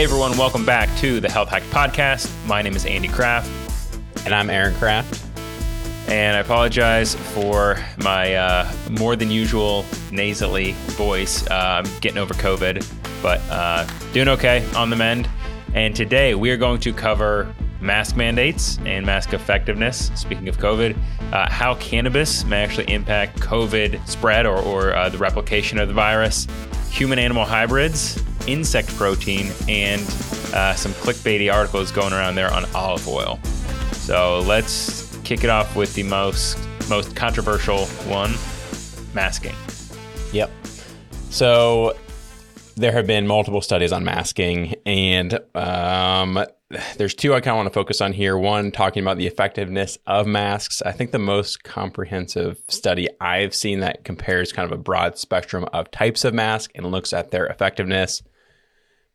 Hey everyone, welcome back to the Health Hack Podcast. My name is Andy Kraft. And I'm Aaron Kraft. And I apologize for my uh, more than usual nasally voice. Uh, I'm getting over COVID, but uh, doing okay on the mend. And today we are going to cover mask mandates and mask effectiveness. Speaking of COVID, uh, how cannabis may actually impact COVID spread or, or uh, the replication of the virus, human animal hybrids, insect protein, and uh, some clickbaity articles going around there on olive oil. So let's kick it off with the most most controversial one, masking. Yep. So there have been multiple studies on masking, and um, there's two I kind of want to focus on here. One, talking about the effectiveness of masks. I think the most comprehensive study I've seen that compares kind of a broad spectrum of types of mask and looks at their effectiveness.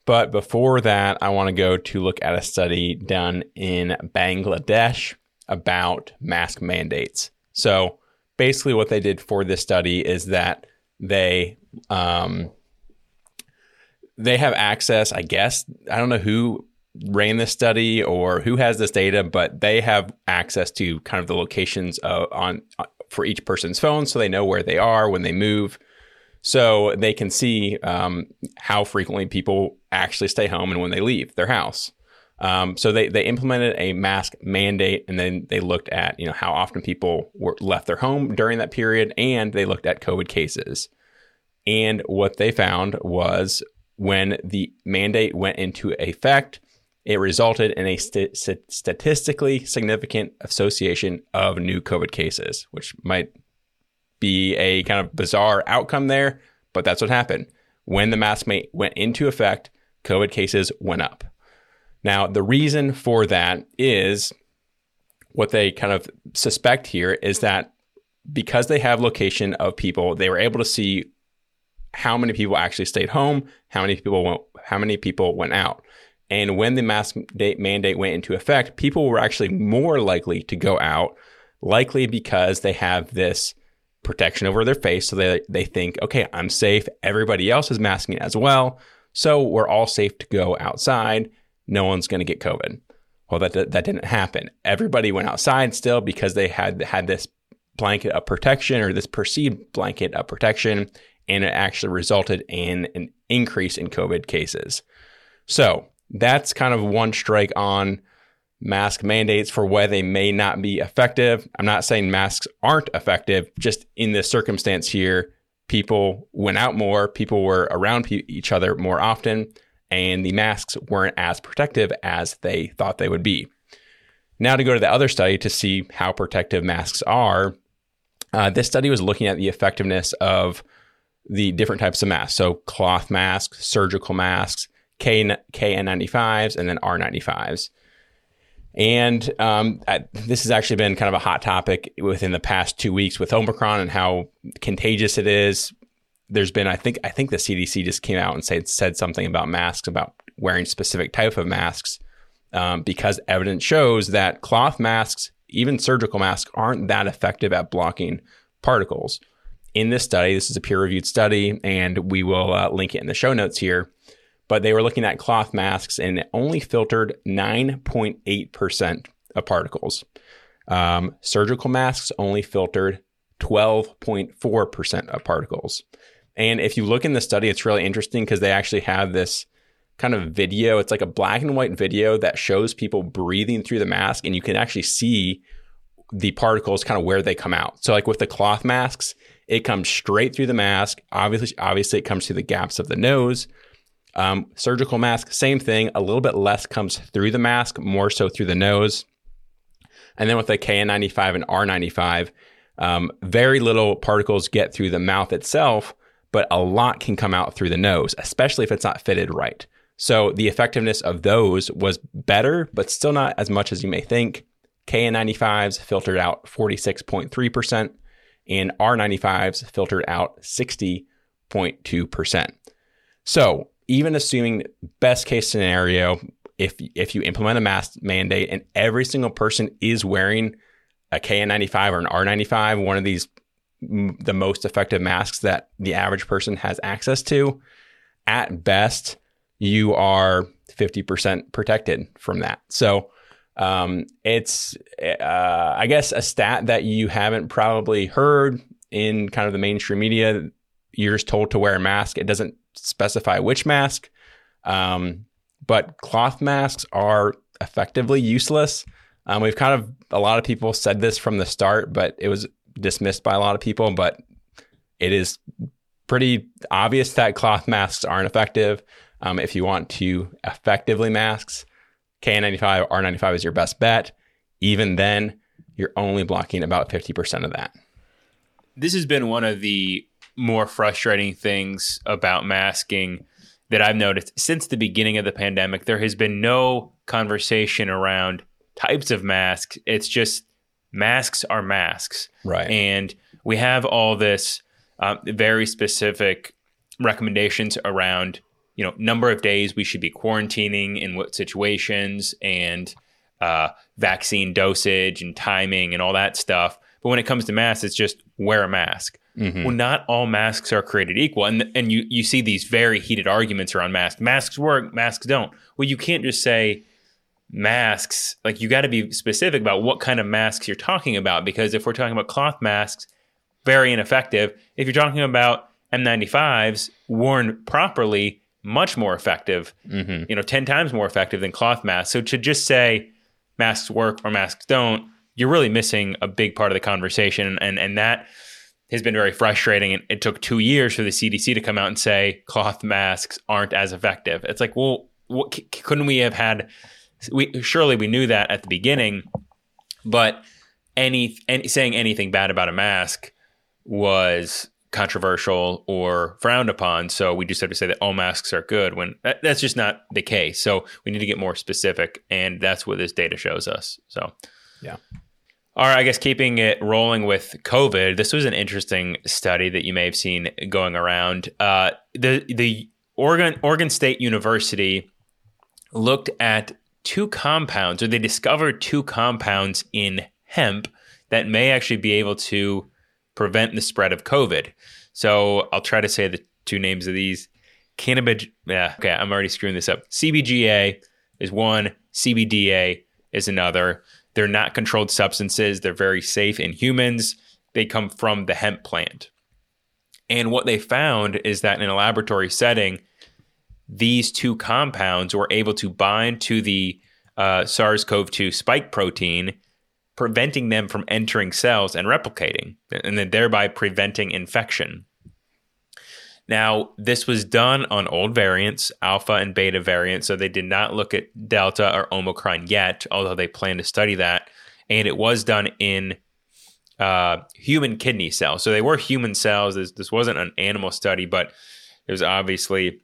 But before that, I want to go to look at a study done in Bangladesh about mask mandates. So basically, what they did for this study is that they um, they have access. I guess I don't know who ran this study or who has this data, but they have access to kind of the locations of, on uh, for each person's phone, so they know where they are when they move. So they can see um, how frequently people actually stay home and when they leave their house. Um, so they, they implemented a mask mandate and then they looked at you know how often people were left their home during that period and they looked at COVID cases. And what they found was when the mandate went into effect, it resulted in a st- statistically significant association of new COVID cases, which might be a kind of bizarre outcome there, but that's what happened. When the mask mandate went into effect, COVID cases went up. Now, the reason for that is what they kind of suspect here is that because they have location of people, they were able to see how many people actually stayed home, how many people went, how many people went out. And when the mask mandate went into effect, people were actually more likely to go out, likely because they have this protection over their face. So they, they think, okay, I'm safe. Everybody else is masking as well. So we're all safe to go outside. No one's going to get COVID. Well, that, that didn't happen. Everybody went outside still because they had had this blanket of protection or this perceived blanket of protection, and it actually resulted in an increase in COVID cases. So that's kind of one strike on mask mandates for why they may not be effective. I'm not saying masks aren't effective, just in this circumstance here, people went out more, people were around pe- each other more often, and the masks weren't as protective as they thought they would be. Now, to go to the other study to see how protective masks are, uh, this study was looking at the effectiveness of the different types of masks. So, cloth masks, surgical masks, K- KN95s, and then R95s. And um, I, this has actually been kind of a hot topic within the past two weeks with Omicron and how contagious it is. There's been, I think, I think the CDC just came out and said said something about masks, about wearing specific type of masks, um, because evidence shows that cloth masks, even surgical masks, aren't that effective at blocking particles. In this study, this is a peer reviewed study, and we will uh, link it in the show notes here but they were looking at cloth masks and it only filtered 9.8% of particles. Um, surgical masks only filtered 12.4% of particles. And if you look in the study, it's really interesting because they actually have this kind of video. It's like a black and white video that shows people breathing through the mask, and you can actually see the particles kind of where they come out. So, like with the cloth masks, it comes straight through the mask. Obviously, obviously, it comes through the gaps of the nose. Um, surgical mask, same thing. A little bit less comes through the mask, more so through the nose. And then with the KN95 and R95, um, very little particles get through the mouth itself, but a lot can come out through the nose, especially if it's not fitted right. So the effectiveness of those was better, but still not as much as you may think. KN95s filtered out 46.3%, and R95s filtered out 60.2%. So even assuming best case scenario, if if you implement a mask mandate and every single person is wearing a KN95 or an R95, one of these the most effective masks that the average person has access to, at best, you are 50% protected from that. So um, it's, uh, I guess, a stat that you haven't probably heard in kind of the mainstream media. You're just told to wear a mask. It doesn't specify which mask, um, but cloth masks are effectively useless. Um, we've kind of, a lot of people said this from the start, but it was dismissed by a lot of people. But it is pretty obvious that cloth masks aren't effective. Um, if you want to effectively masks, KN95, R95 is your best bet. Even then, you're only blocking about 50% of that. This has been one of the more frustrating things about masking that I've noticed since the beginning of the pandemic. There has been no conversation around types of masks. It's just masks are masks. Right. And we have all this um, very specific recommendations around you know number of days we should be quarantining in what situations and uh, vaccine dosage and timing and all that stuff but when it comes to masks it's just wear a mask mm-hmm. well not all masks are created equal and and you you see these very heated arguments around masks masks work masks don't well you can't just say masks like you got to be specific about what kind of masks you're talking about because if we're talking about cloth masks very ineffective if you're talking about N95s worn properly much more effective, mm-hmm. you know, 10 times more effective than cloth masks. So to just say masks work or masks don't, you're really missing a big part of the conversation. And, and that has been very frustrating. And it took two years for the CDC to come out and say cloth masks aren't as effective. It's like, well, what, couldn't we have had, we surely we knew that at the beginning, but any, any saying anything bad about a mask was controversial or frowned upon. So we just have to say that all masks are good when that, that's just not the case. So we need to get more specific, and that's what this data shows us. So, yeah. All right, I guess keeping it rolling with COVID, this was an interesting study that you may have seen going around. Uh, the the Oregon Oregon State University looked at two compounds, or they discovered two compounds in hemp that may actually be able to prevent the spread of COVID. So I'll try to say the two names of these. Cannabis. Yeah, okay, I'm already screwing this up. CBGA is one, CBDA is another. They're not controlled substances. They're very safe in humans. They come from the hemp plant. And what they found is that in a laboratory setting, these two compounds were able to bind to the uh, SARS CoV 2 spike protein preventing them from entering cells and replicating, and then thereby preventing infection. Now, this was done on old variants, alpha and beta variants, so they did not look at delta or omicron yet, although they plan to study that. And it was done in uh, human kidney cells. So they were human cells. This, this wasn't an animal study, but it was obviously,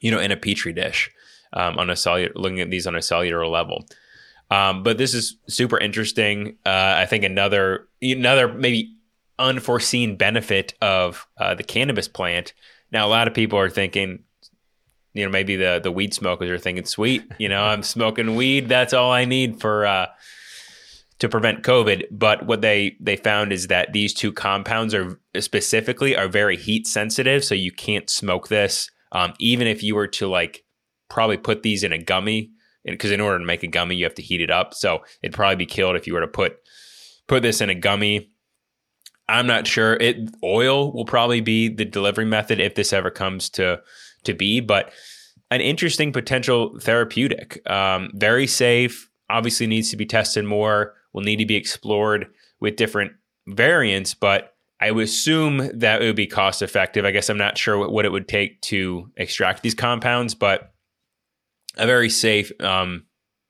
you know, in a petri dish um, on a cellular, looking at these on a cellular level. Um, but this is super interesting. Uh, I think another another maybe unforeseen benefit of uh, the cannabis plant. Now, a lot of people are thinking, you know, maybe the the weed smokers are thinking, "Sweet, you know, I'm smoking weed. That's all I need for uh, to prevent COVID." But what they they found is that these two compounds are specifically are very heat sensitive, so you can't smoke this. Um, even if you were to like probably put these in a gummy because in order to make a gummy, you have to heat it up. So it'd probably be killed if you were to put put this in a gummy. I'm not sure. It oil will probably be the delivery method if this ever comes to to be, but an interesting potential therapeutic. Um, very safe. Obviously, needs to be tested more. Will need to be explored with different variants, but I would assume that it would be cost effective. I guess I'm not sure what, what it would take to extract these compounds, but a very safe um,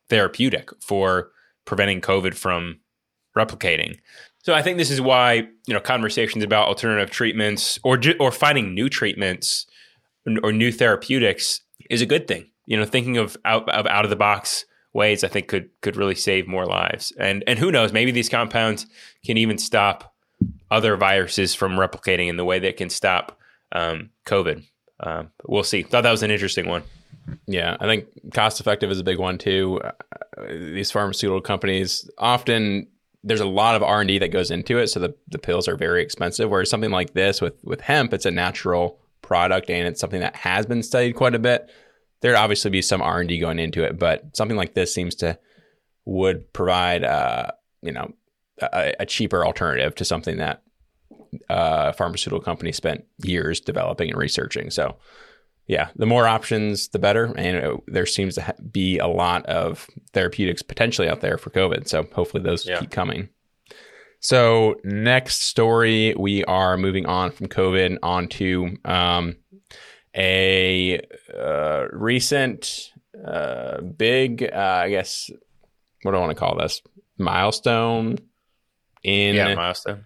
therapeutic for preventing COVID from replicating. So I think this is why you know conversations about alternative treatments or ju- or finding new treatments or new therapeutics is a good thing. You know, thinking of out of out of the box ways I think could could really save more lives. And and who knows, maybe these compounds can even stop other viruses from replicating in the way that can stop um, COVID. Um, we'll see. Thought that was an interesting one. Yeah, I think cost effective is a big one too. Uh, these pharmaceutical companies often there's a lot of R and D that goes into it, so the, the pills are very expensive. Whereas something like this with with hemp, it's a natural product and it's something that has been studied quite a bit, there'd obviously be some R and D going into it. But something like this seems to would provide, uh, you know, a, a, cheaper alternative to something that uh, pharmaceutical company spent years developing and researching. So, yeah, the more options, the better. And it, there seems to be a lot of therapeutics potentially out there for COVID. So hopefully those yeah. keep coming. So next story, we are moving on from COVID onto um, a uh, recent uh, big, uh, I guess, what do I want to call this milestone in yeah milestone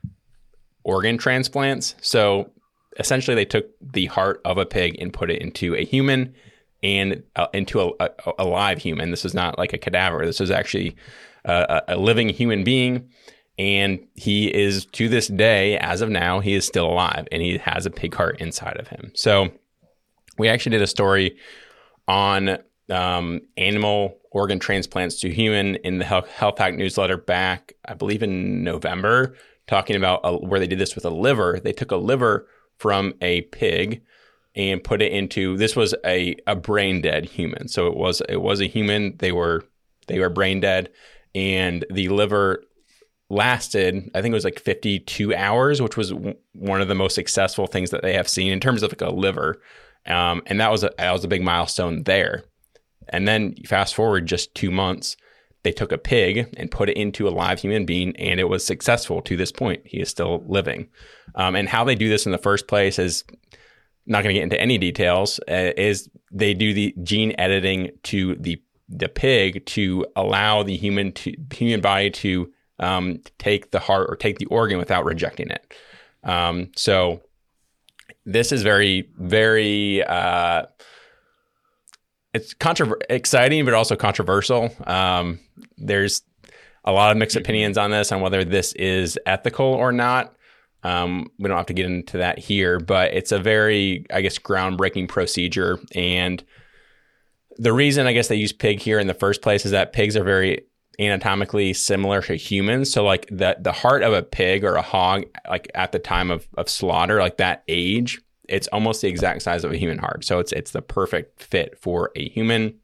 organ transplants. So essentially, they took the heart of a pig and put it into a human and uh, into a, a, a, live human. This is not like a cadaver. This is actually a, a living human being and he is to this day, as of now, he is still alive and he has a pig heart inside of him. So we actually did a story on um, animal organ transplants to human in the Health, Health Hack newsletter back, I believe, in November, talking about a, where they did this with a liver. They took a liver from a pig and put it into this was a, a brain dead human. So it was it was a human. They were they were brain dead, and the liver lasted, I think it was like 52 hours, which was w- one of the most successful things that they have seen in terms of like a liver. Um, and that was a, that was a big milestone there. And then fast forward just two months, they took a pig and put it into a live human being, and it was successful to this point. He is still living. Um, and how they do this in the first place is not going to get into any details. Uh, is they do the gene editing to the the pig to allow the human to human body to um, take the heart or take the organ without rejecting it. Um, so this is very, very, uh, it's controver- exciting, but also controversial. Um, there's a lot of mixed opinions on this, on whether this is ethical or not. Um, we don't have to get into that here, but it's a very, I guess, groundbreaking procedure. And the reason I guess they use pig here in the first place is that pigs are very anatomically similar to humans. So like the the heart of a pig or a hog, like at the time of, of slaughter, like that age, it's almost the exact size of a human heart. So it's it's the perfect fit for a human.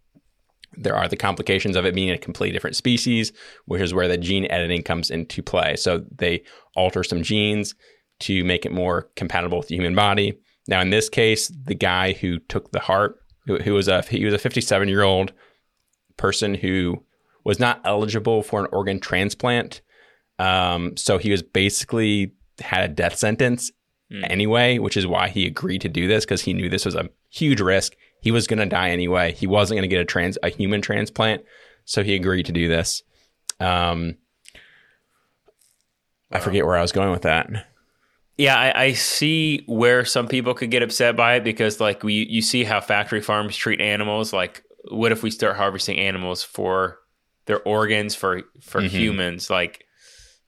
There are the complications of it being a completely different species, which is where the gene editing comes into play. So they alter some genes to make it more compatible with the human body. Now, in this case, the guy who took the heart, who, who was a he was a 57 year old person who was not eligible for an organ transplant. Um, so he was basically had a death sentence mm. anyway, which is why he agreed to do this because he knew this was a huge risk. He was going to die anyway. He wasn't going to get a trans a human transplant, so he agreed to do this. Um, I forget where I was going with that. Yeah, I, I, see where some people could get upset by it because, like, we you see how factory farms treat animals. Like, what if we start harvesting animals for their organs for for mm-hmm. humans like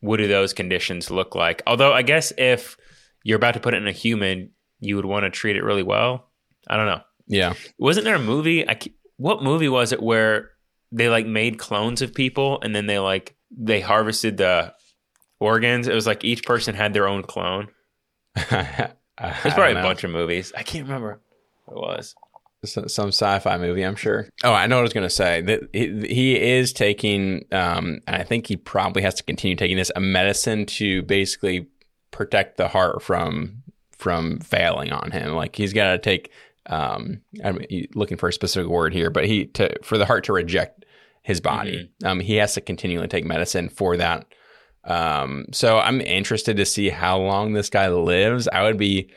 what do those conditions look like although i guess if you're about to put it in a human you would want to treat it really well? I don't know. Yeah. Wasn't there a movie I, what movie was it where they like made clones of people and then they like they harvested the organs? It was like each person had their own clone. There's probably a bunch of movies. I can't remember what it was. Some sci-fi movie, I'm sure. Oh, I know what I was going to say. That he, he is taking, um, and I think he probably has to continue taking this a medicine to basically protect the heart from from failing on him. Like he's got to take. Um, I'm looking for a specific word here, but he to for the heart to reject his body. Mm-hmm. Um, he has to continually take medicine for that. Um, so I'm interested to see how long this guy lives. I would be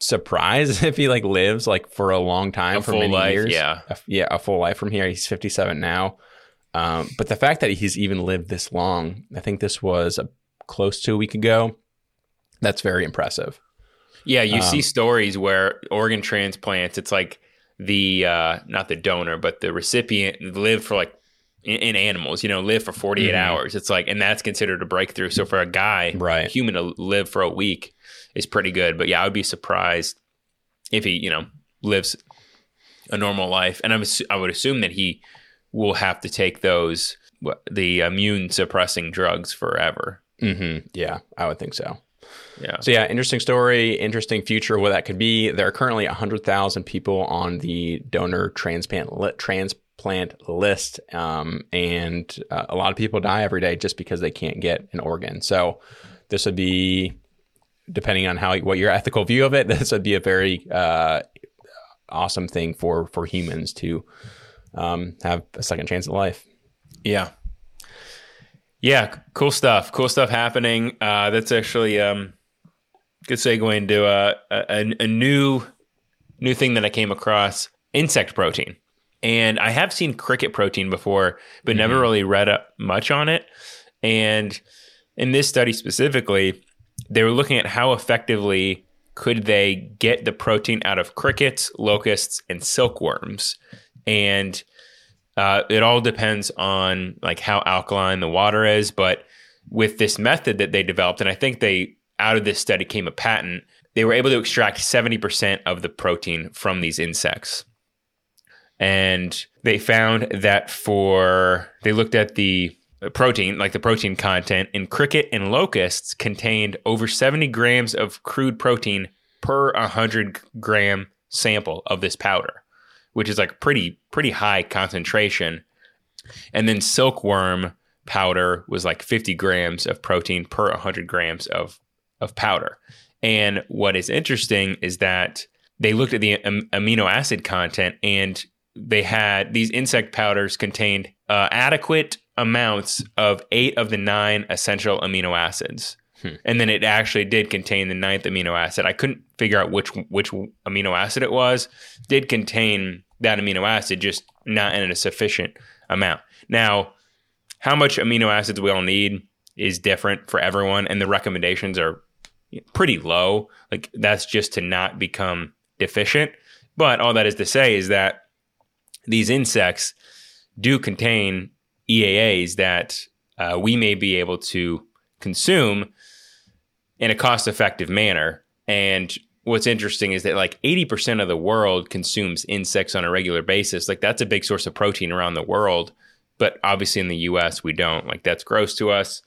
surprised if he like lives like for a long time a for many life, years. Yeah, a, yeah, a full life from here. He's 57 now. Um, but the fact that he's even lived this long, I think this was a, close to a week ago. That's very impressive. Yeah, you um, see stories where organ transplants. It's like the uh, not the donor, but the recipient live for like in, in animals. You know, live for 48 mm-hmm. hours. It's like, and that's considered a breakthrough. So for a guy, right, human to live for a week is pretty good. But yeah, I would be surprised if he, you know, lives a normal life. And I'm, I would assume that he will have to take those the immune suppressing drugs forever. Mm-hmm. Yeah, I would think so. Yeah. So yeah, interesting story, interesting future what that could be. There are currently 100,000 people on the donor transplant li- transplant list, um, and uh, a lot of people die every day just because they can't get an organ. So this would be, depending on how what your ethical view of it, this would be a very uh, awesome thing for for humans to um, have a second chance at life. Yeah. Yeah, cool stuff. Cool stuff happening. Uh, that's actually um, good segue into a, a, a new new thing that I came across: insect protein. And I have seen cricket protein before, but mm-hmm. never really read up much on it. And in this study specifically, they were looking at how effectively could they get the protein out of crickets, locusts, and silkworms. And uh, it all depends on like how alkaline the water is, but with this method that they developed, and I think they out of this study came a patent, they were able to extract 70% of the protein from these insects. And they found that for they looked at the protein, like the protein content in cricket and locusts contained over 70 grams of crude protein per 100 gram sample of this powder which is like pretty pretty high concentration. And then silkworm powder was like 50 grams of protein per 100 grams of of powder. And what is interesting is that they looked at the am- amino acid content and they had these insect powders contained uh, adequate amounts of eight of the nine essential amino acids. Hmm. And then it actually did contain the ninth amino acid. I couldn't figure out which which amino acid it was. Did contain that amino acid, just not in a sufficient amount. Now, how much amino acids we all need is different for everyone, and the recommendations are pretty low. Like that's just to not become deficient. But all that is to say is that these insects do contain EAAs that uh, we may be able to consume in a cost effective manner. And what's interesting is that like 80% of the world consumes insects on a regular basis. Like that's a big source of protein around the world. But obviously in the US, we don't. Like that's gross to us.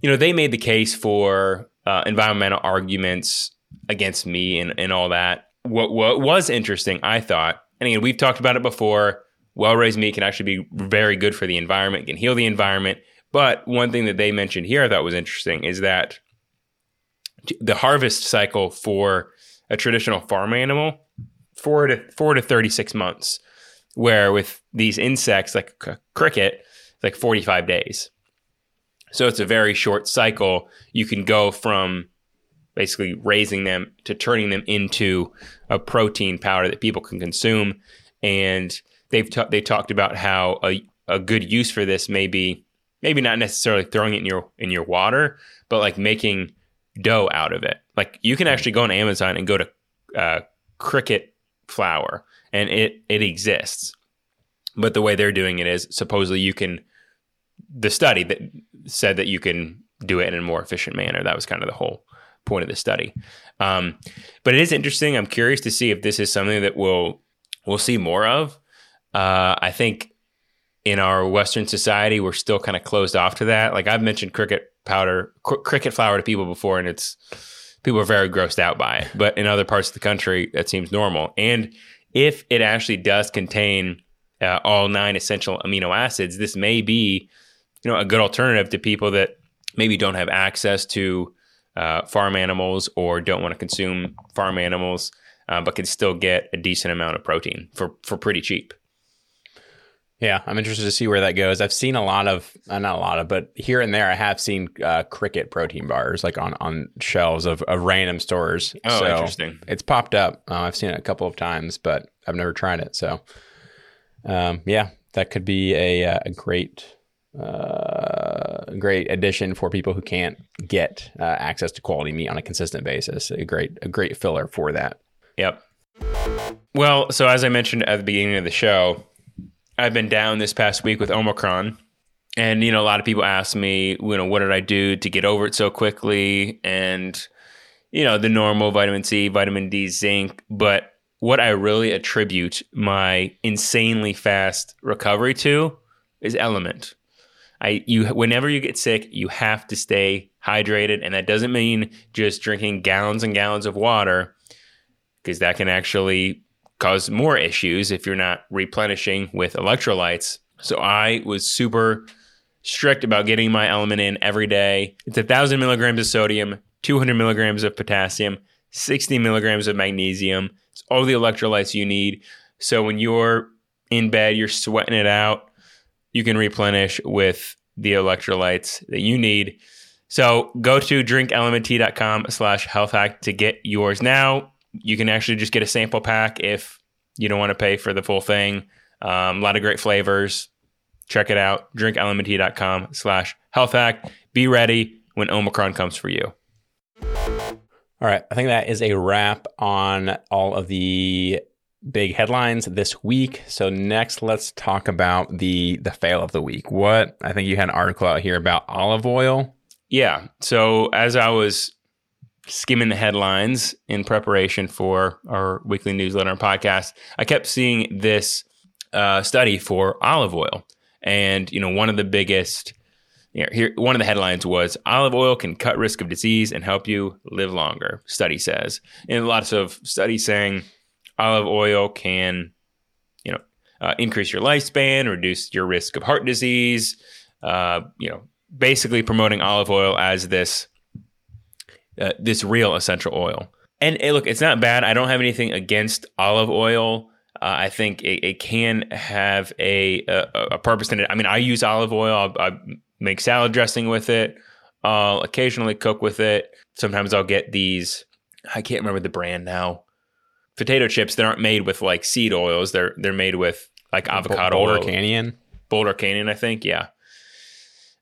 You know, they made the case for uh, environmental arguments against me and, and all that. What, what was interesting, I thought, and again, we've talked about it before. Well raised meat can actually be very good for the environment, can heal the environment. But one thing that they mentioned here I thought was interesting is that the harvest cycle for a traditional farm animal, four to four to thirty six months. Where with these insects like c- cricket, like forty five days. So it's a very short cycle. You can go from basically raising them to turning them into a protein powder that people can consume. And they've they talked about how a, a good use for this may be maybe not necessarily throwing it in your in your water, but like making dough out of it. Like you can actually go on Amazon and go to uh, cricket flour, and it it exists. But the way they're doing it is supposedly you can. The study that said that you can do it in a more efficient manner. That was kind of the whole point of the study. Um, but it is interesting. I'm curious to see if this is something that we'll we'll see more of. Uh, I think in our Western society, we're still kind of closed off to that. Like I've mentioned cricket powder, cr- cricket flour to people before, and it's people are very grossed out by it. But in other parts of the country, that seems normal. And if it actually does contain uh, all nine essential amino acids, this may be, you know, a good alternative to people that maybe don't have access to uh, farm animals or don't want to consume farm animals, uh, but can still get a decent amount of protein for for pretty cheap. Yeah, I'm interested to see where that goes. I've seen a lot of, uh, not a lot of, but here and there, I have seen uh, cricket protein bars like on on shelves of, of random stores. Oh, so interesting. It's popped up. Uh, I've seen it a couple of times, but I've never tried it. So, um, yeah, that could be a uh, a great uh, great addition for people who can't get uh, access to quality meat on a consistent basis. A great a great filler for that. Yep. Well, so as I mentioned at the beginning of the show I've been down this past week with Omicron. And, you know, a lot of people ask me, you know, what did I do to get over it so quickly? And, you know, the normal vitamin C, vitamin D, zinc. But what I really attribute my insanely fast recovery to is element. I you whenever you get sick, you have to stay hydrated. And that doesn't mean just drinking gallons and gallons of water, because that can actually cause more issues if you're not replenishing with electrolytes. So I was super strict about getting my element in every day. It's a thousand milligrams of sodium, 200 milligrams of potassium, 60 milligrams of magnesium. It's all the electrolytes you need. So when you're in bed, you're sweating it out, you can replenish with the electrolytes that you need. So go to drinklmnt.com slash health hack to get yours now. You can actually just get a sample pack if you don't want to pay for the full thing. Um, a lot of great flavors. Check it out. Drinklmnt.com slash health hack. Be ready when Omicron comes for you. All right. I think that is a wrap on all of the big headlines this week. So next let's talk about the the fail of the week. What I think you had an article out here about olive oil. Yeah. So as I was skimming the headlines in preparation for our weekly newsletter and podcast, I kept seeing this uh, study for olive oil. And, you know, one of the biggest, you know, here, one of the headlines was olive oil can cut risk of disease and help you live longer, study says. And lots of studies saying olive oil can, you know, uh, increase your lifespan, reduce your risk of heart disease, uh, you know, basically promoting olive oil as this uh, this real essential oil. And hey, look, it's not bad. I don't have anything against olive oil. Uh, I think it, it, can have a, a, a purpose in it. I mean, I use olive oil. I, I make salad dressing with it. I'll occasionally cook with it. Sometimes I'll get these. I can't remember the brand now. Potato chips that aren't made with like seed oils. They're they're made with like avocado Boulder oil. Canyon. Boulder Canyon, I think. Yeah.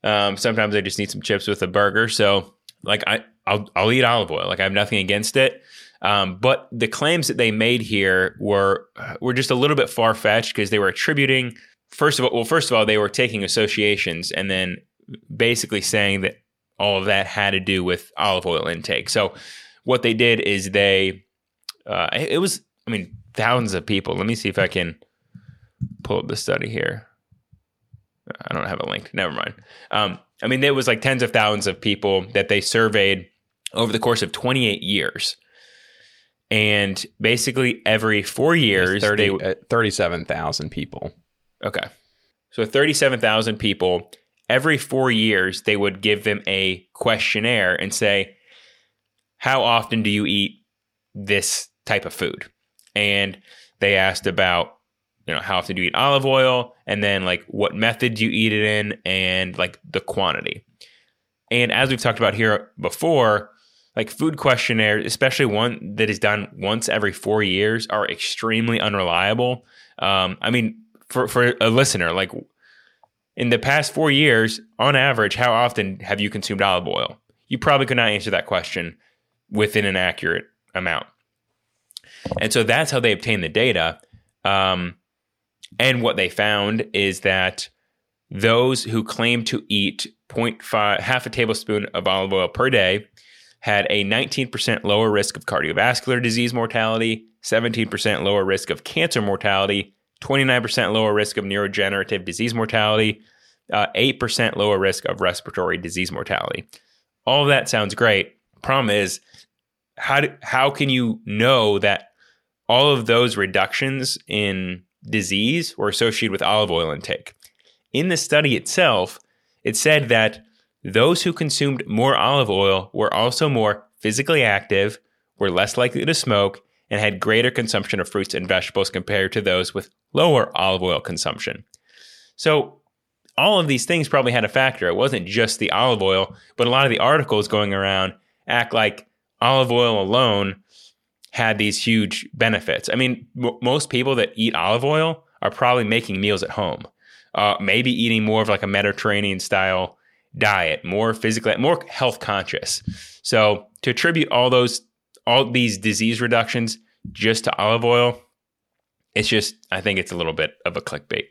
Um, sometimes I just need some chips with a burger. So like I I'll I'll eat olive oil. Like I have nothing against it. Um, but the claims that they made here were were just a little bit far fetched because they were attributing first of all well first of all they were taking associations and then basically saying that all of that had to do with olive oil intake. So what they did is they uh, it was I mean thousands of people. Let me see if I can pull up the study here. I don't have a link. Never mind. Um, I mean, there was like tens of thousands of people that they surveyed over the course of 28 years. And basically every four years, 30, they, uh, 37,000 people. Okay. So 37,000 people, every four years, they would give them a questionnaire and say, How often do you eat this type of food? And they asked about, you know, how often do you eat olive oil? And then, like, what method do you eat it in? And, like, the quantity. And as we've talked about here before, like food questionnaires, especially one that is done once every four years, are extremely unreliable. Um, I mean, for for a listener, like in the past four years, on average, how often have you consumed olive oil? You probably could not answer that question within an accurate amount. And so that's how they obtained the data. Um, and what they found is that those who claim to eat 0.5, half a tablespoon of olive oil per day had a 19% lower risk of cardiovascular disease mortality, 17% lower risk of cancer mortality, 29% lower risk of neurodegenerative disease mortality, uh, 8% lower risk of respiratory disease mortality. All of that sounds great. Problem is, how do, how can you know that all of those reductions in disease were associated with olive oil intake? In the study itself, it said that those who consumed more olive oil were also more physically active, were less likely to smoke, and had greater consumption of fruits and vegetables compared to those with lower olive oil consumption. So, all of these things probably had a factor. It wasn't just the olive oil, but a lot of the articles going around act like olive oil alone had these huge benefits. I mean, m- most people that eat olive oil are probably making meals at home, uh, maybe eating more of like a Mediterranean style diet, more physically, more health conscious. So to attribute all those, all these disease reductions just to olive oil, it's just, I think it's a little bit of a clickbait.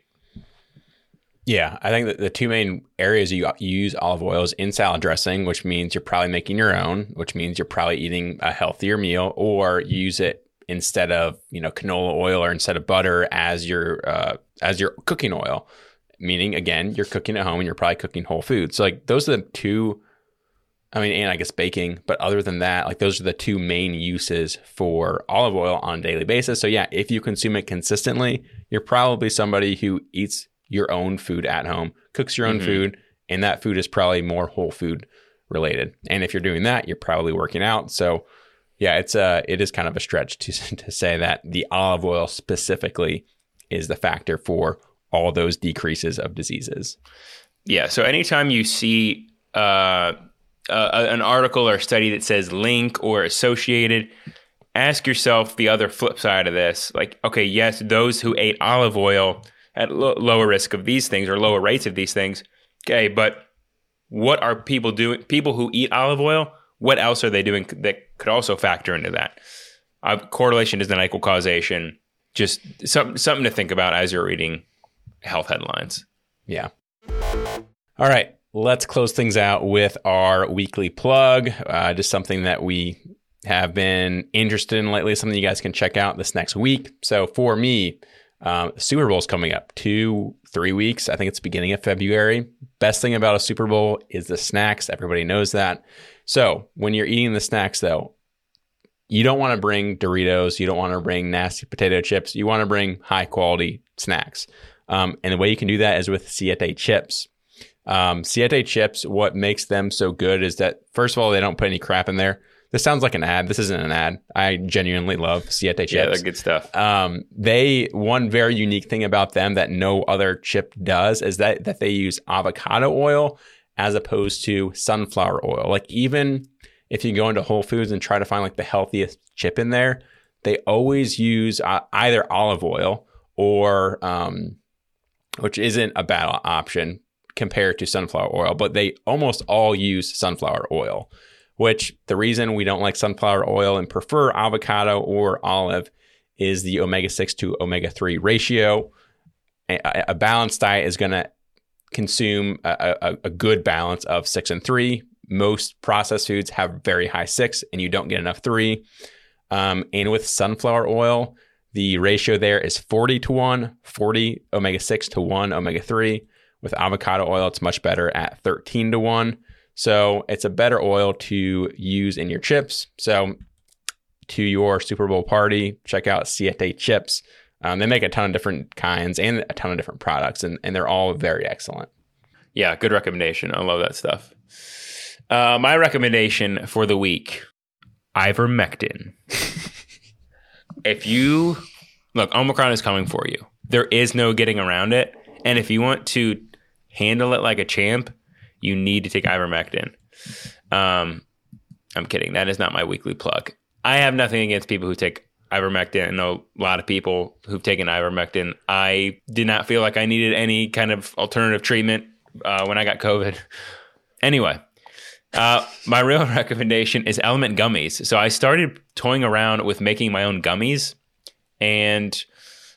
Yeah, I think that the two main areas you, use olive oil is in salad dressing, which means you're probably making your own, which means you're probably eating a healthier meal, or you use it instead of you know canola oil or instead of butter as your uh, as your cooking oil meaning again you're cooking at home and you're probably cooking whole foods so like those are the two I mean, and I guess baking. But other than that, like those are the two main uses for olive oil on a daily basis. So yeah, if you consume it consistently, you're probably somebody who eats your own food at home, cooks your own Mhm. food, and that food is probably more whole food related. And if you're doing that, you're probably working out. So yeah, it's uh it is kind of a stretch to to say that the olive oil specifically is the factor for all those decreases of diseases. Yeah. So anytime you see uh, uh, an article or study that says link or associated, ask yourself the other flip side of this. Like, okay, yes, those who ate olive oil at lo- lower risk of these things or lower rates of these things. Okay, but what are people doing? People who eat olive oil, what else are they doing that could also factor into that? Uh, correlation is not equal causation. Just some, something to think about as you're reading health headlines. Yeah. All right. Let's close things out with our weekly plug. Uh, just something that we have been interested in lately, something you guys can check out this next week. So for me, um, Super Bowl is coming up two, three weeks. I think it's beginning of February. Best thing about a Super Bowl is the snacks. Everybody knows that. So when you're eating the snacks, though, you don't want to bring Doritos. You don't want to bring nasty potato chips. You want to bring high quality snacks. Um, and the way you can do that is with Siete chips. Um, Siete chips, what makes them so good is that, first of all, they don't put any crap in there. This sounds like an ad. This isn't an ad. I genuinely love Siete chips. Yeah, they're good stuff. Um, they one very unique thing about them that no other chip does is that that they use avocado oil as opposed to sunflower oil. Like even if you go into Whole Foods and try to find like the healthiest chip in there, they always use uh, either olive oil or um, which isn't a bad option compared to sunflower oil, but they almost all use sunflower oil which the reason we don't like sunflower oil and prefer avocado or olive is the omega 6 to omega 3 ratio. A, a balanced diet is going to consume a, a, a, good balance of 6 and 3. Most processed foods have very high 6, and you don't get enough 3. Um, and with sunflower oil, the ratio there is 40 to 1, 40 omega 6 to 1 omega 3. With avocado oil, it's much better at 13 to 1. So it's a better oil to use in your chips. So to your Super Bowl party, check out Siete chips. Um, they make a ton of different kinds and a ton of different products, and, and they're all very excellent. Yeah, good recommendation. I love that stuff. Uh, my recommendation for the week ivermectin. if you look, Omicron is coming for you. There is no getting around it. And if you want to handle it like a champ, you need to take ivermectin. Um, I'm kidding. That is not my weekly plug. I have nothing against people who take ivermectin. I know a lot of people who've taken ivermectin. I did not feel like I needed any kind of alternative treatment uh, when I got COVID. Anyway, uh, my real recommendation is Element Gummies. So I started toying around with making my own gummies and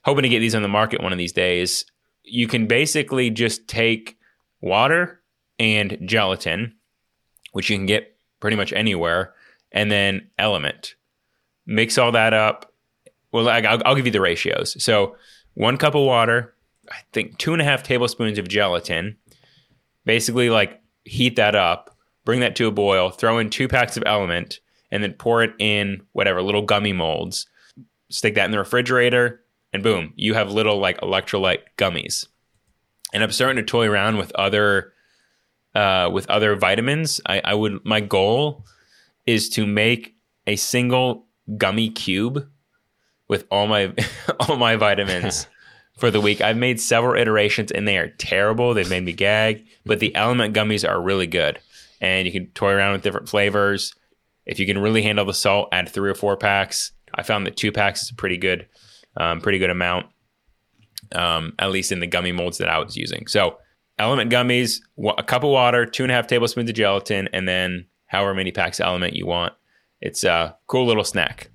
hoping to get these on the market one of these days. You can basically just take water and gelatin, which you can get pretty much anywhere, and then element. Mix all that up. Well, I'll, I'll give you the ratios. So, one cup of water, I think two and a half tablespoons of gelatin. Basically, like heat that up, bring that to a boil, throw in two packs of element, and then pour it in whatever little gummy molds. Stick that in the refrigerator, and boom, you have little like electrolyte gummies. And I'm starting to toy around with other uh, with other vitamins. I, I would my goal is to make a single gummy cube with all my all my vitamins for the week. I've made several iterations and they are terrible. They've made me gag, but the element gummies are really good. And you can toy around with different flavors. If you can really handle the salt, add three or four packs. I found that two packs is a pretty good, um, pretty good amount. Um, at least in the gummy molds that I was using. So element gummies, a cup of water, two and a half tablespoons of gelatin, and then however many packs of element you want. It's a cool little snack.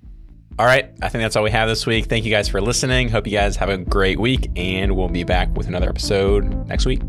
All right. I think that's all we have this week. Thank you guys for listening. Hope you guys have a great week, and we'll be back with another episode next week.